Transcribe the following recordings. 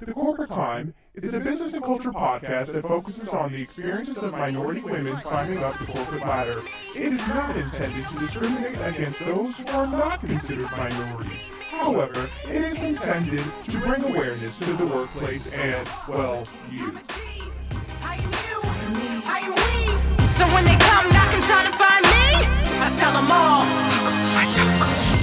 The Corporate Climb is a business and culture podcast that focuses on the experiences of minority women climbing up the corporate ladder. It is not intended to discriminate against those who are not considered minorities. However, it is intended to bring awareness to the workplace and, well, you. So when they come knocking trying to find me, I tell them all.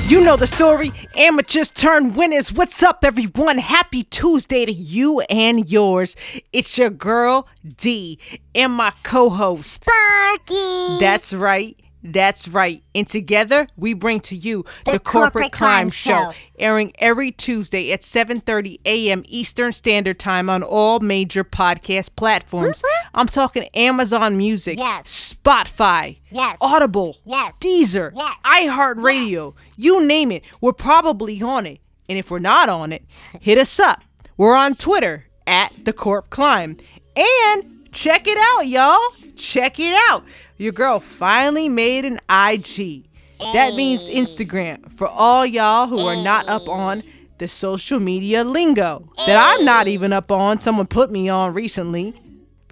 You know the story. Amateurs turn winners. What's up, everyone? Happy Tuesday to you and yours. It's your girl, D, and my co host. Sparky. That's right. That's right. And together we bring to you the, The Corporate, Corporate Climb, Climb Show, Show. airing every Tuesday at 7:30 a.m. Eastern Standard Time on all major podcast platforms. Mm-hmm. I'm talking Amazon Music, Yes. Spotify, Yes. Audible, Yes. Deezer, Yes. iHeartRadio. You name it, we're probably on it. And if we're not on it, hit us up. We're on Twitter at the Corp Climb. And check it out, y'all. Check it out. Your girl finally made an IG. That means Instagram for all y'all who are not up on the social media lingo that I'm not even up on. Someone put me on recently.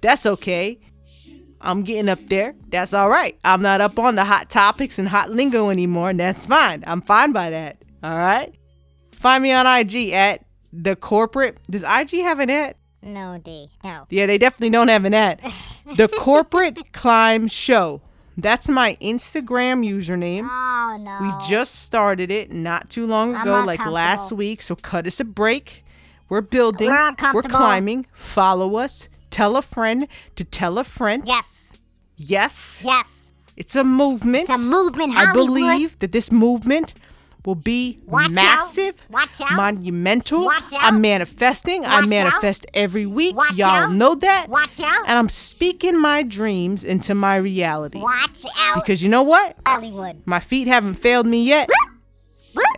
That's okay. I'm getting up there. That's all right. I'm not up on the hot topics and hot lingo anymore, and that's fine. I'm fine by that. All right. Find me on IG at the corporate. Does IG have an at? No, D. No. Yeah, they definitely don't have an at. The Corporate Climb Show. That's my Instagram username. Oh no. We just started it not too long ago, like last week. So cut us a break. We're building. We're We're climbing. Follow us. Tell a friend to tell a friend. Yes. Yes. Yes. It's a movement. It's a movement, I believe that this movement will be Watch out. massive, Watch out. monumental. Out. I'm manifesting. I Watch out. manifest every week. Watch Y'all out. know that. Watch out. And I'm speaking my dreams into my reality. Watch out. Because you know what? Hollywood. My feet haven't failed me yet.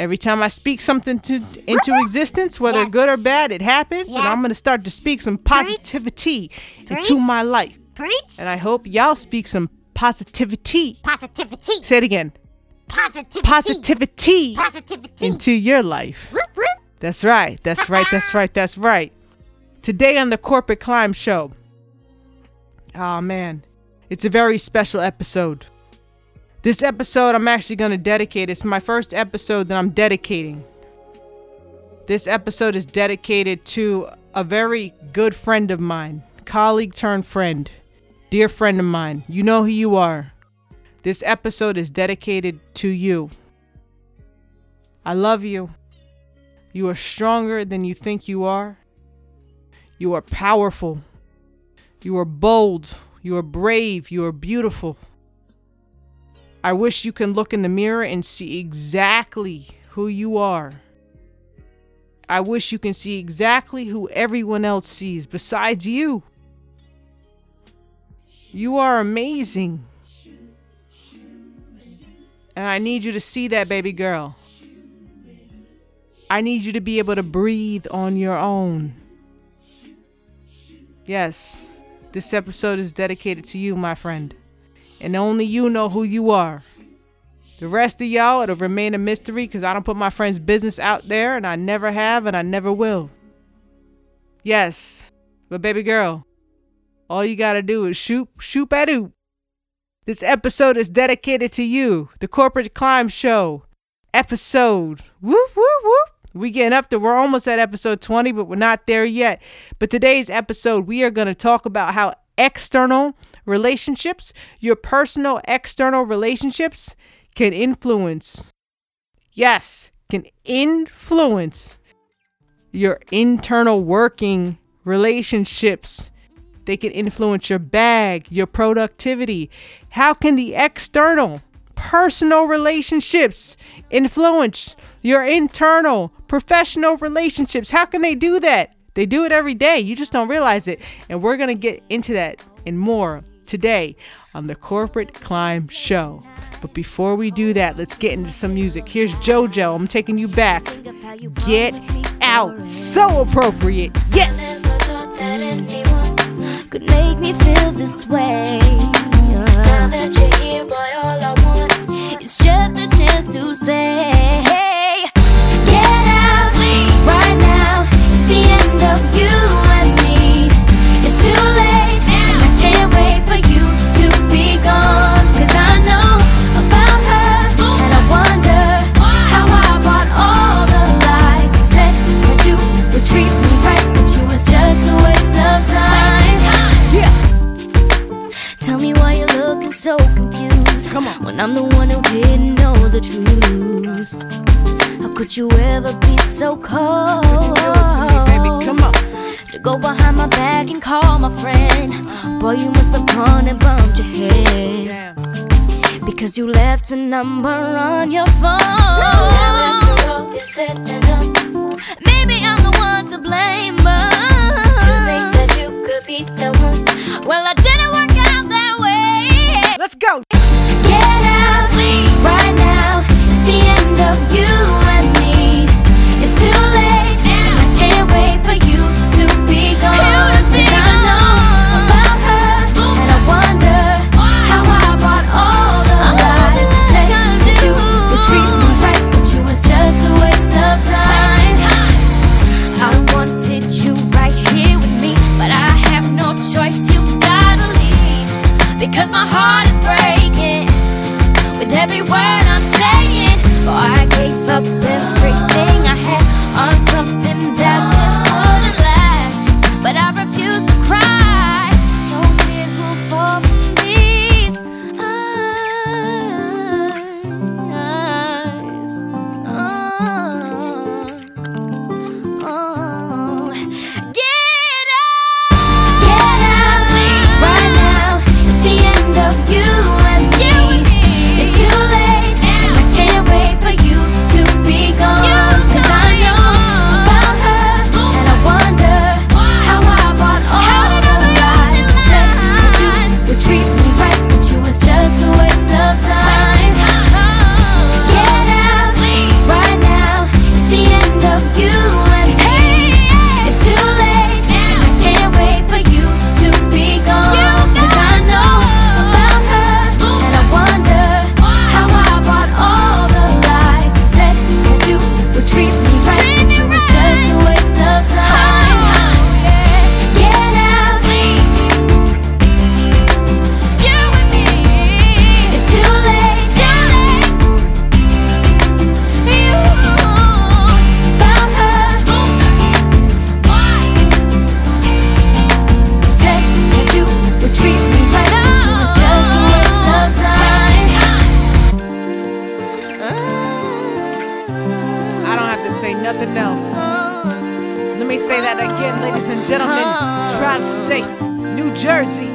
Every time I speak something to into existence, whether Yes. good or bad, it happens. And I'm going to start to speak some positivity Preach. into my life. Preach. And I hope y'all speak some positivity. Positivity. Say it again. Positivity. Positivity Positivity. into your life. That's right. That's right. That's right. That's right. Today on the Corporate Climb Show. Oh, man. It's a very special episode. This episode I'm actually going to dedicate. It's my first episode that I'm dedicating. This episode is dedicated to a very good friend of mine, colleague turned friend, dear friend of mine. You know who you are. This episode is dedicated to you. I love you. You are stronger than you think you are. You are powerful. You are bold. You are brave. You are beautiful. I wish you can look in the mirror and see exactly who you are. I wish you can see exactly who everyone else sees besides you. You are amazing. And I need you to see that, baby girl. I need you to be able to breathe on your own. Yes, this episode is dedicated to you, my friend. And only you know who you are. The rest of y'all, it'll remain a mystery because I don't put my friend's business out there, and I never have, and I never will. Yes, but baby girl, all you gotta do is shoot, shoot at oop. This episode is dedicated to you, the Corporate Climb Show. Episode. Whoop, whoop, whoop. We getting up to, we're almost at episode 20, but we're not there yet. But today's episode, we are going to talk about how external relationships, your personal external relationships, can influence, yes, can influence your internal working relationships. They can influence your bag, your productivity. How can the external personal relationships influence your internal professional relationships? How can they do that? They do it every day. You just don't realize it. And we're going to get into that and more today on the Corporate Climb Show. But before we do that, let's get into some music. Here's JoJo. I'm taking you back. Get out. So appropriate. Yes. Could make me feel this way. Now that you're here, boy, all I want is just a chance to say, Get out right now. It's the end of you. So cold? To me, baby. Come on. To go behind my back and call my friend. Boy, you must have gone and bumped your head. Because you left a number on your phone. Maybe I'm the one to blame, but To think that you could be the one. well, I didn't work ladies and gentlemen. Tri State, New Jersey,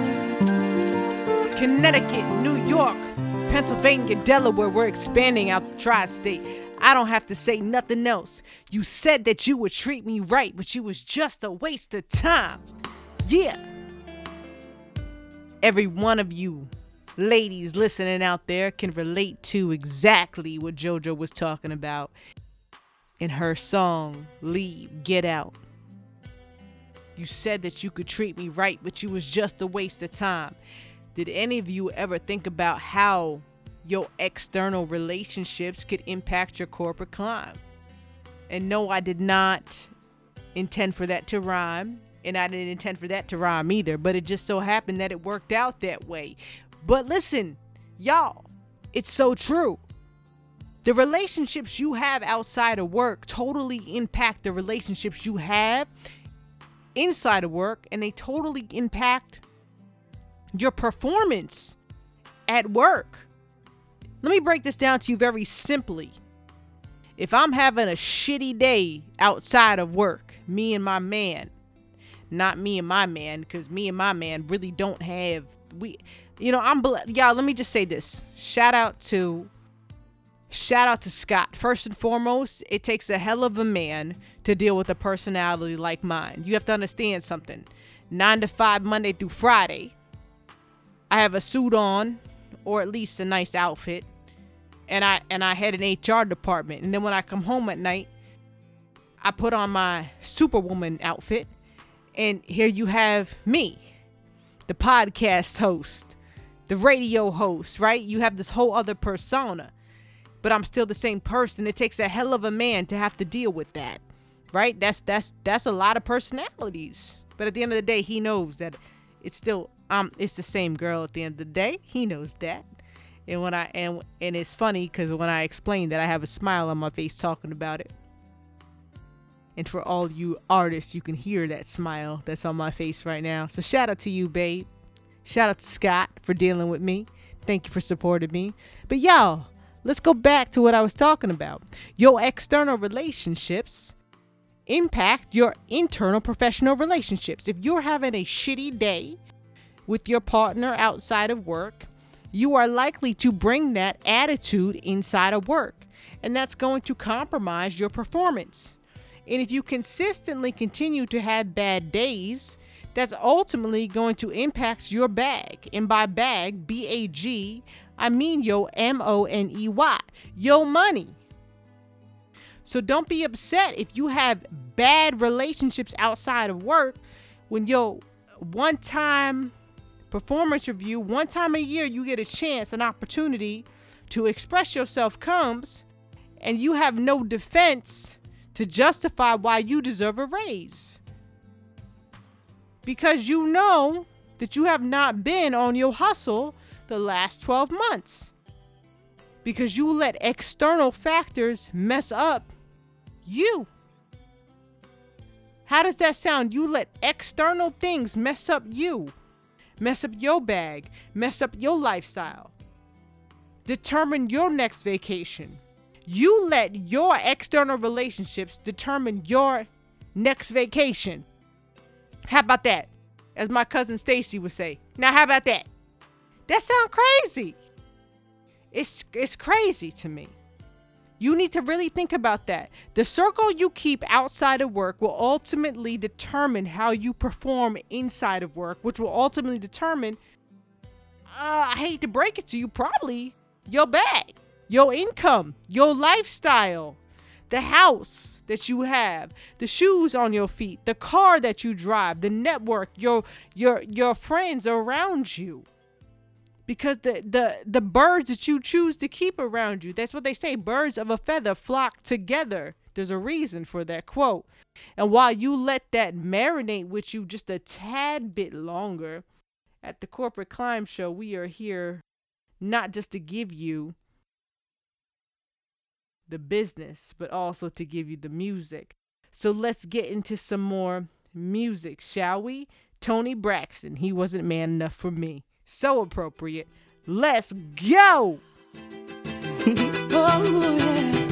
Connecticut, New York, Pennsylvania, Delaware. We're expanding out the Tri State. I don't have to say nothing else. You said that you would treat me right, but you was just a waste of time. Yeah. Every one of you ladies listening out there can relate to exactly what JoJo was talking about in her song Leave, Get Out. You said that you could treat me right, but you was just a waste of time. Did any of you ever think about how your external relationships could impact your corporate climb? And no, I did not intend for that to rhyme, and I didn't intend for that to rhyme either, but it just so happened that it worked out that way. But listen, y'all, it's so true. The relationships you have outside of work totally impact the relationships you have inside of work, and they totally impact your performance at work. Let me break this down to you very simply. If I'm having a shitty day outside of work, me and my man, not me and my man, because me and my man really don't have we, you know, I'm y'all. Let me just say this. Shout out to Shout out to Scott. First and foremost, it takes a hell of a man to deal with a personality like mine. You have to understand something. Nine to five, Monday through Friday. I have a suit on, or at least a nice outfit, and I and I had an HR department. And then when I come home at night, I put on my Superwoman outfit, and here you have me, the podcast host, the radio host. Right? You have this whole other persona but I'm still the same person. It takes a hell of a man to have to deal with that. Right? That's that's that's a lot of personalities. But at the end of the day, he knows that it's still um it's the same girl at the end of the day. He knows that. And when I and and it's funny cuz when I explain that I have a smile on my face talking about it. And for all you artists, you can hear that smile that's on my face right now. So shout out to you, babe. Shout out to Scott for dealing with me. Thank you for supporting me. But y'all, let's go back to what I was talking about. Your external relationships impact your internal professional relationships. If you're having a shitty day with your partner outside of work, you are likely to bring that attitude inside of work, and that's going to compromise your performance. And if you consistently continue to have bad days, that's ultimately going to impact your bag. And by bag, B A G, I mean yo M O N E Y, yo money. So don't be upset if you have bad relationships outside of work when yo one time performance review, one time a year you get a chance, an opportunity to express yourself comes and you have no defense to justify why you deserve a raise. Because you know that you have not been on your hustle the last 12 months. Because you let external factors mess up you. How does that sound? You let external things mess up you, mess up your bag, mess up your lifestyle, determine your next vacation. You let your external relationships determine your next vacation. How about that? As my cousin Stacy would say. Now how about that? That sound crazy. It's it's crazy to me. You need to really think about that. The circle you keep outside of work will ultimately determine how you perform inside of work, which will ultimately determine, uh, I hate to break it to you, probably your bag, your income, your lifestyle, the house that you have, the shoes on your feet, the car that you drive, the network, your your your friends around you because the the the birds that you choose to keep around you that's what they say birds of a feather flock together. There's a reason for that quote. And while you let that marinate with you just a tad bit longer at the corporate climb show we are here not just to give you the business but also to give you the music. So let's get into some more music shall we? Toni Braxton he wasn't man enough for me so appropriate. Let's go. Oh, Toni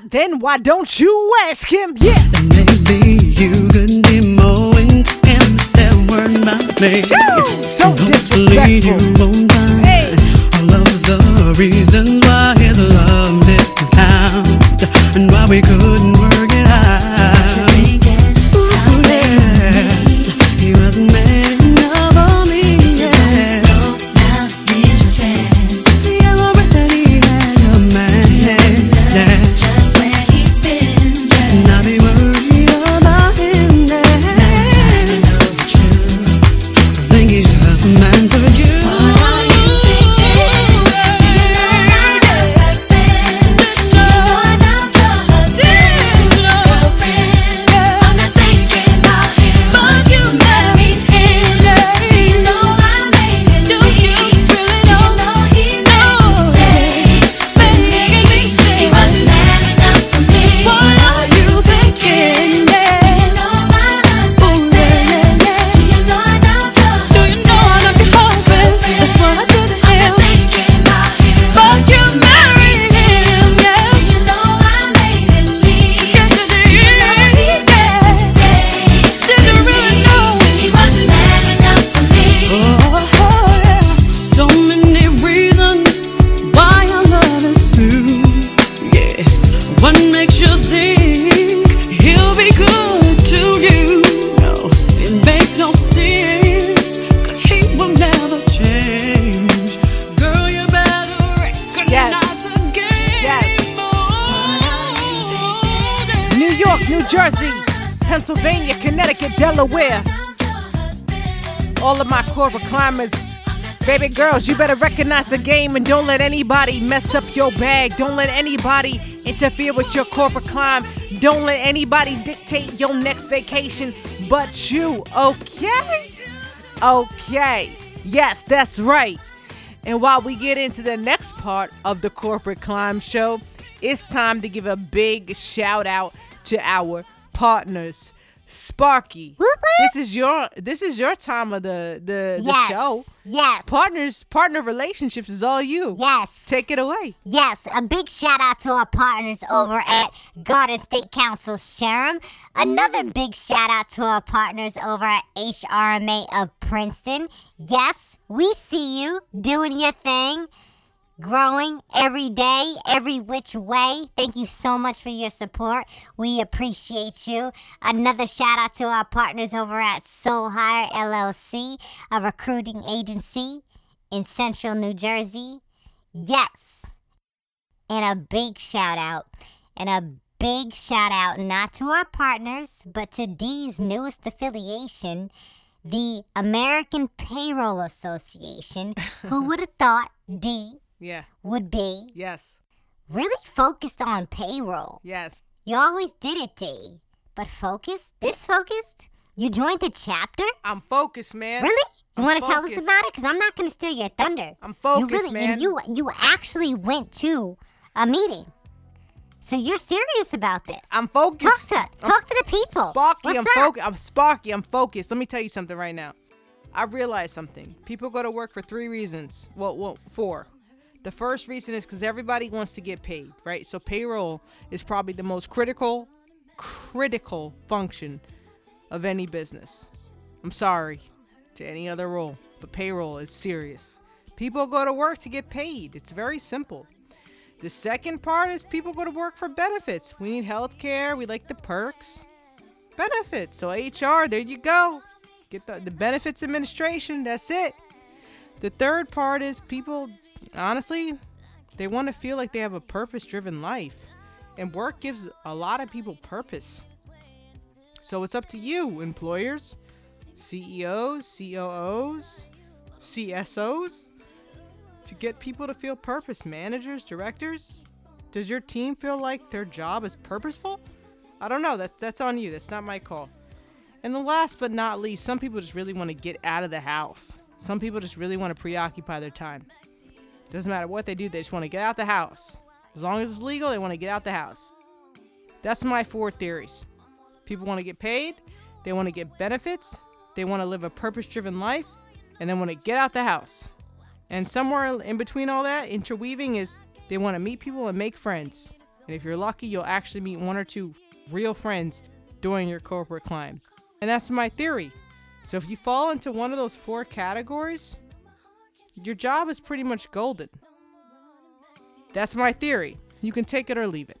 not, then why don't you ask him? Yeah. Maybe you could be intent instead of worrying about me. So hopefully you disrespectful. won't find Hey. all of the reasons why his love didn't count and why we couldn't Jersey, Pennsylvania, Connecticut, Delaware. All of my corporate climbers, baby girls, you better recognize the game and don't let anybody mess up your bag. Don't let anybody interfere with your corporate climb. Don't let anybody dictate your next vacation but you, okay? Okay. Yes, that's right. And while we get into the next part of the Corporate Climb Show, it's time to give a big shout out to our partners. Sparky, this is your this is your time of the the, the Yes. show. Yes. Partners, partner relationships is all you. Yes. Take it away. Yes, a big shout out to our partners over at Garden State Council SHRM. Another big shout out to our partners over at HRMA of Princeton. Yes, we see you doing your thing, growing every day, every which way. Thank you so much for your support. We appreciate you. Another shout out to our partners over at Soul Hire LLC, a recruiting agency in central New Jersey. Yes and a big shout out and a big shout out not to our partners but to D's newest affiliation the American Payroll Association who would have thought D Yeah. would be Yes. really focused on payroll Yes. you always did it D but focused this focused you joined the chapter I'm focused, man. Really? You want to tell us about it? Because I'm not going to steal your thunder. I'm you focused, really, man. And you you actually went to a meeting, so you're serious about this. I'm focused. talk to I'm- talk to the people. Sparky, What's I'm focused. I'm Sparky. I'm focused. Let me tell you something right now. I realized something. People go to work for three reasons. Well, well, four. The first reason is because everybody wants to get paid, right? So payroll is probably the most critical, critical function of any business. I'm sorry to any other role, but payroll is serious. People go to work to get paid. It's very simple. The second part is people go to work for benefits. We need health care. We like the perks. Benefits. So HR, there you go. Get the, the benefits administration. That's it. The third part is people, honestly, they want to feel like they have a purpose driven life. And work gives a lot of people purpose. So it's up to you, employers, CEOs, COOs, CSOs, to get people to feel purpose. Managers, directors, does your team feel like their job is purposeful? I don't know. That's that's on you. That's not my call. And the last but not least, some people just really want to get out of the house. Some people just really want to preoccupy their time. Doesn't matter what they do, they just want to get out the house. As long as it's legal, they want to get out the house. That's my four theories. People want to get paid, they want to get benefits, they want to live a purpose driven life, and they want to get out the house. And somewhere in between all that, interweaving is they want to meet people and make friends. And if you're lucky, you'll actually meet one or two real friends during your corporate climb. And that's my theory. So if you fall into one of those four categories, your job is pretty much golden. That's my theory. You can take it or leave it.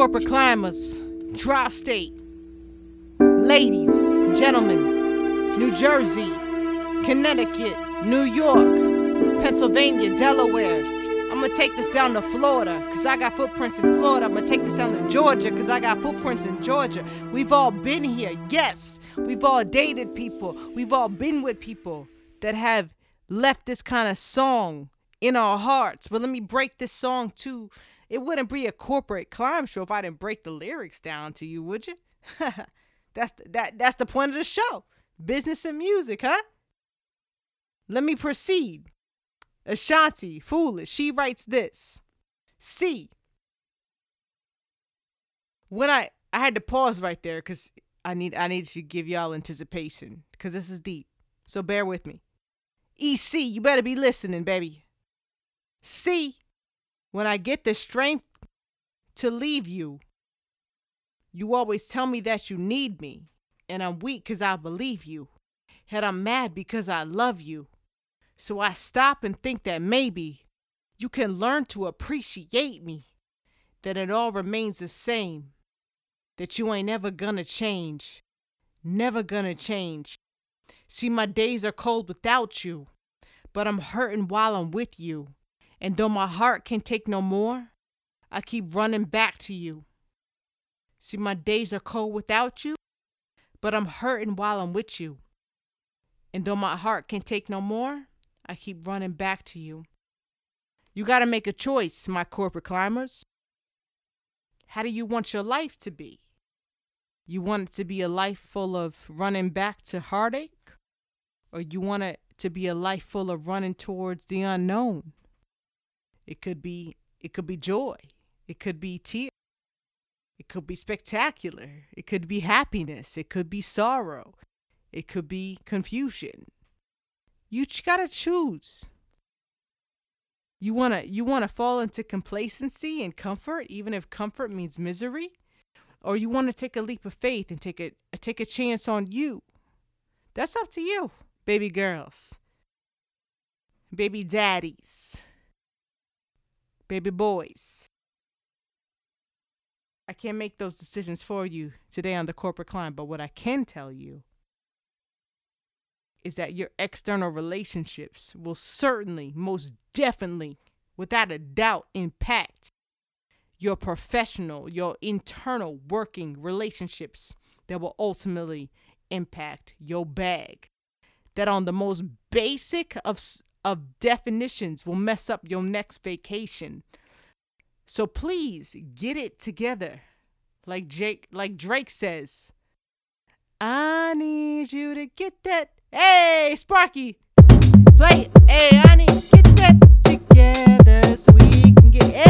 corporate climbers, Tri State, ladies, gentlemen, New Jersey, Connecticut, New York, Pennsylvania, Delaware. I'm gonna take this down to Florida, cause I got footprints in Florida. I'm gonna take this down to Georgia, cause I got footprints in Georgia. We've all been here, yes. We've all dated people. We've all been with people that have left this kind of song in our hearts. But let me break this song too. It wouldn't be a corporate climb show if I didn't break the lyrics down to you, would you? that's the, that that's the point of the show. Business and music, huh? Let me proceed. Ashanti, foolish, she writes this. C. When I I had to pause right there because I need I need to give y'all anticipation because this is deep. So bear with me. EC, you better be listening, baby. C. When I get the strength to leave you, you always tell me that you need me, and I'm weak because I believe you, and I'm mad because I love you. So I stop and think that maybe you can learn to appreciate me, that it all remains the same, that you ain't never gonna change, never gonna change. See, my days are cold without you, but I'm hurting while I'm with you. And though my heart can take no more, I keep running back to you. See, my days are cold without you, but I'm hurting while I'm with you. And though my heart can take no more, I keep running back to you. You got to make a choice, my corporate climbers. How do you want your life to be? You want it to be a life full of running back to heartache? Or you want it to be a life full of running towards the unknown? It could be it could be joy. It could be tears. It could be spectacular. It could be happiness. It could be sorrow. It could be confusion. You gotta choose. You wanna you wanna fall into complacency and comfort, even if comfort means misery, or you wanna take a leap of faith and take a take a chance on you. That's up to you, baby girls, baby daddies, baby boys. I can't make those decisions for you today on the corporate climb, but what I can tell you is that your external relationships will certainly, most definitely, without a doubt, impact your professional, your internal working relationships that will ultimately impact your bag. That on the most basic of of definitions will mess up your next vacation. So please get it together. Like Jake like Drake says, I need you to get that. Hey, Sparky, play it. Hey, I need to get that together so we can get. Hey,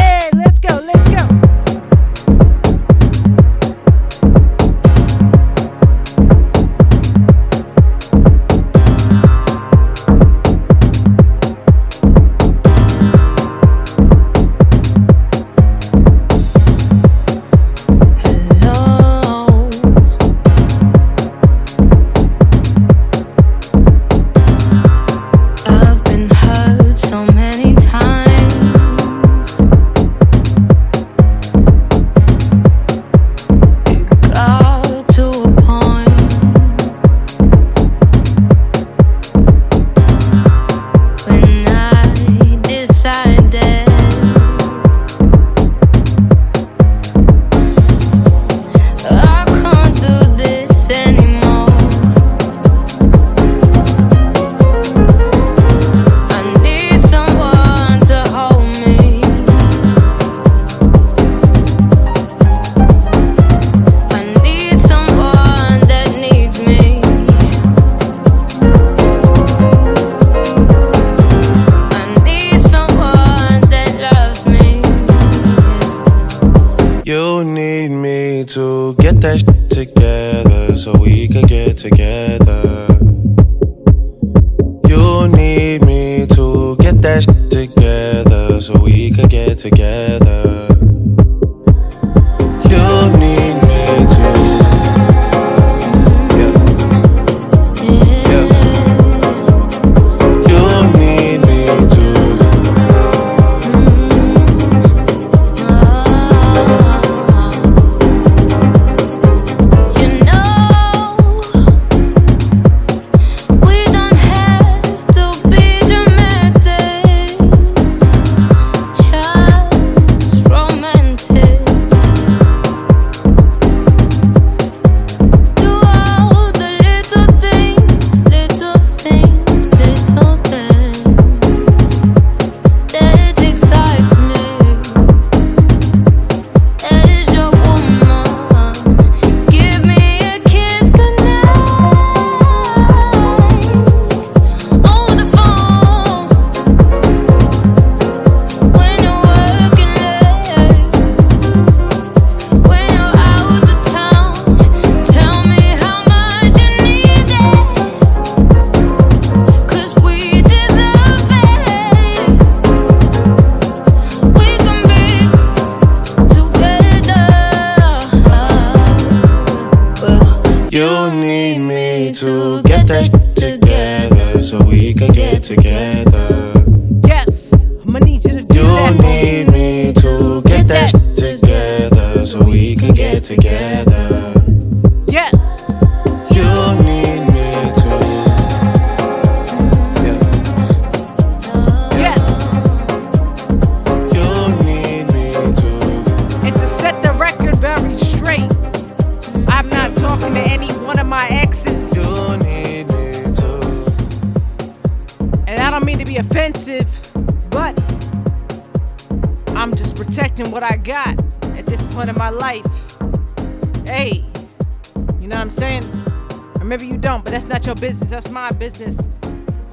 business. That's my business.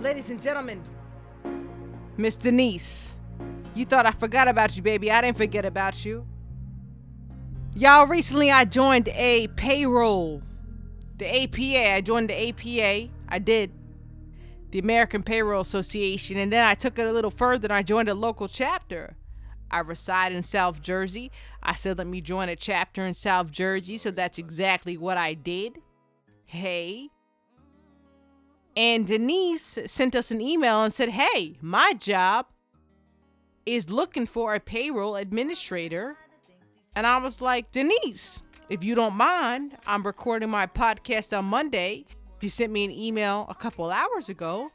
Ladies and gentlemen, Miss Denise, you thought I forgot about you, baby. I didn't forget about you. Y'all, recently I joined a payroll. The APA. I joined the APA. I did the American Payroll Association, and then I took it a little further and I joined a local chapter. I reside in South Jersey. I said, let me join a chapter in South Jersey, so that's exactly what I did. Hey. And Denise sent us an email and said, hey, my job is looking for a payroll administrator. And I was like, Denise, if you don't mind, I'm recording my podcast on Monday. You sent me an email a couple hours ago.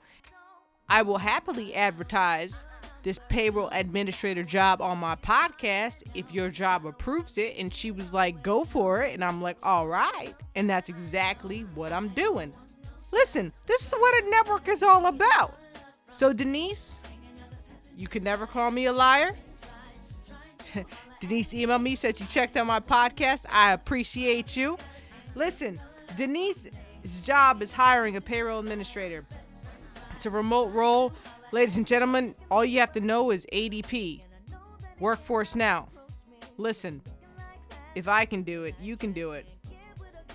I will happily advertise this payroll administrator job on my podcast if your job approves it. And she was like, go for it. And I'm like, all right. And that's exactly what I'm doing. Listen, this is what a network is all about. So, Denise, you can never call me a liar. Denise emailed me, said she checked out my podcast. I appreciate you. Listen, Denise's job is hiring a payroll administrator. It's a remote role. Ladies and gentlemen, all you have to know is ADP, Workforce Now. Listen, if I can do it, you can do it.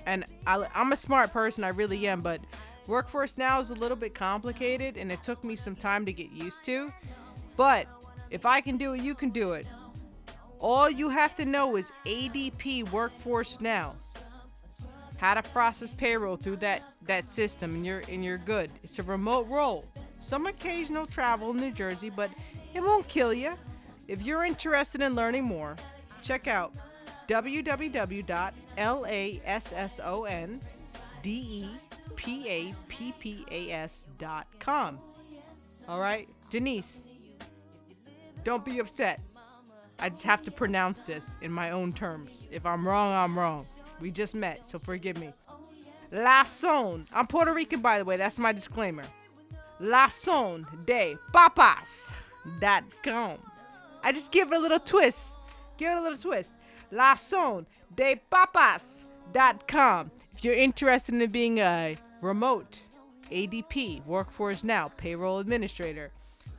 And I, I'm a smart person, I really am, but Workforce Now is a little bit complicated and it took me some time to get used to. But if I can do it, you can do it. All you have to know is ADP Workforce Now. How to process payroll through that that system and you're and you're good. It's a remote role. Some occasional travel in New Jersey, but it won't kill you. If you're interested in learning more, check out www.lassonDepappas.com. All right, Denise, don't be upset. I just have to pronounce this in my own terms. If I'm wrong, I'm wrong. We just met, so forgive me. La Son. I'm Puerto Rican, by the way. That's my disclaimer. La Son de Papas.com. I just give it a little twist. Give it a little twist. La Son de Papas.com. If you're interested in being a remote ADP, Workforce Now, payroll administrator,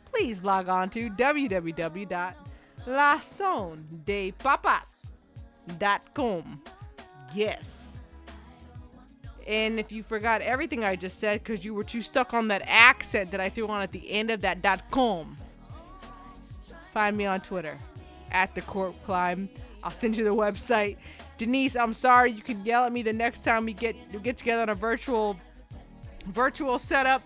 please log on to www.lasondepapas.com. Yes. And if you forgot everything I just said because you were too stuck on that accent that I threw on at the end of that dot com, find me on Twitter at the Corp Climb. I'll send you the website. Denise, I'm sorry. You can yell at me the next time we get we get together on a virtual virtual setup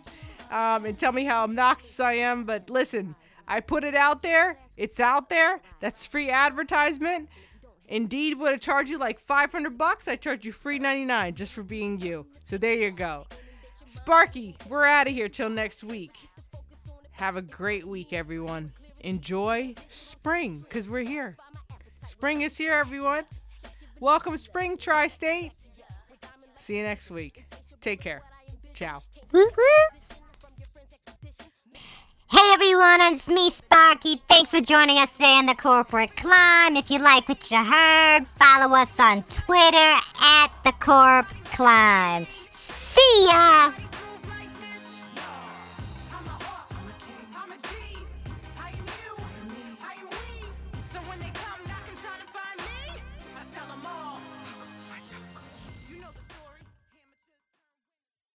um, and tell me how obnoxious I am. But listen, I put it out there. It's out there. That's free advertisement. Indeed would have charged you like 500 bucks. I charge you free 99 just for being you. So there you go. Sparky, we're out of here till next week. Have a great week, everyone. Enjoy spring because we're here. Spring is here, everyone. Welcome, spring, Tri State. See you next week. Take care. Ciao. Hey everyone, it's me, Sparky. Thanks for joining us today on the Corporate Climb. If you like what you heard, follow us on Twitter at the Corp Climb. See ya!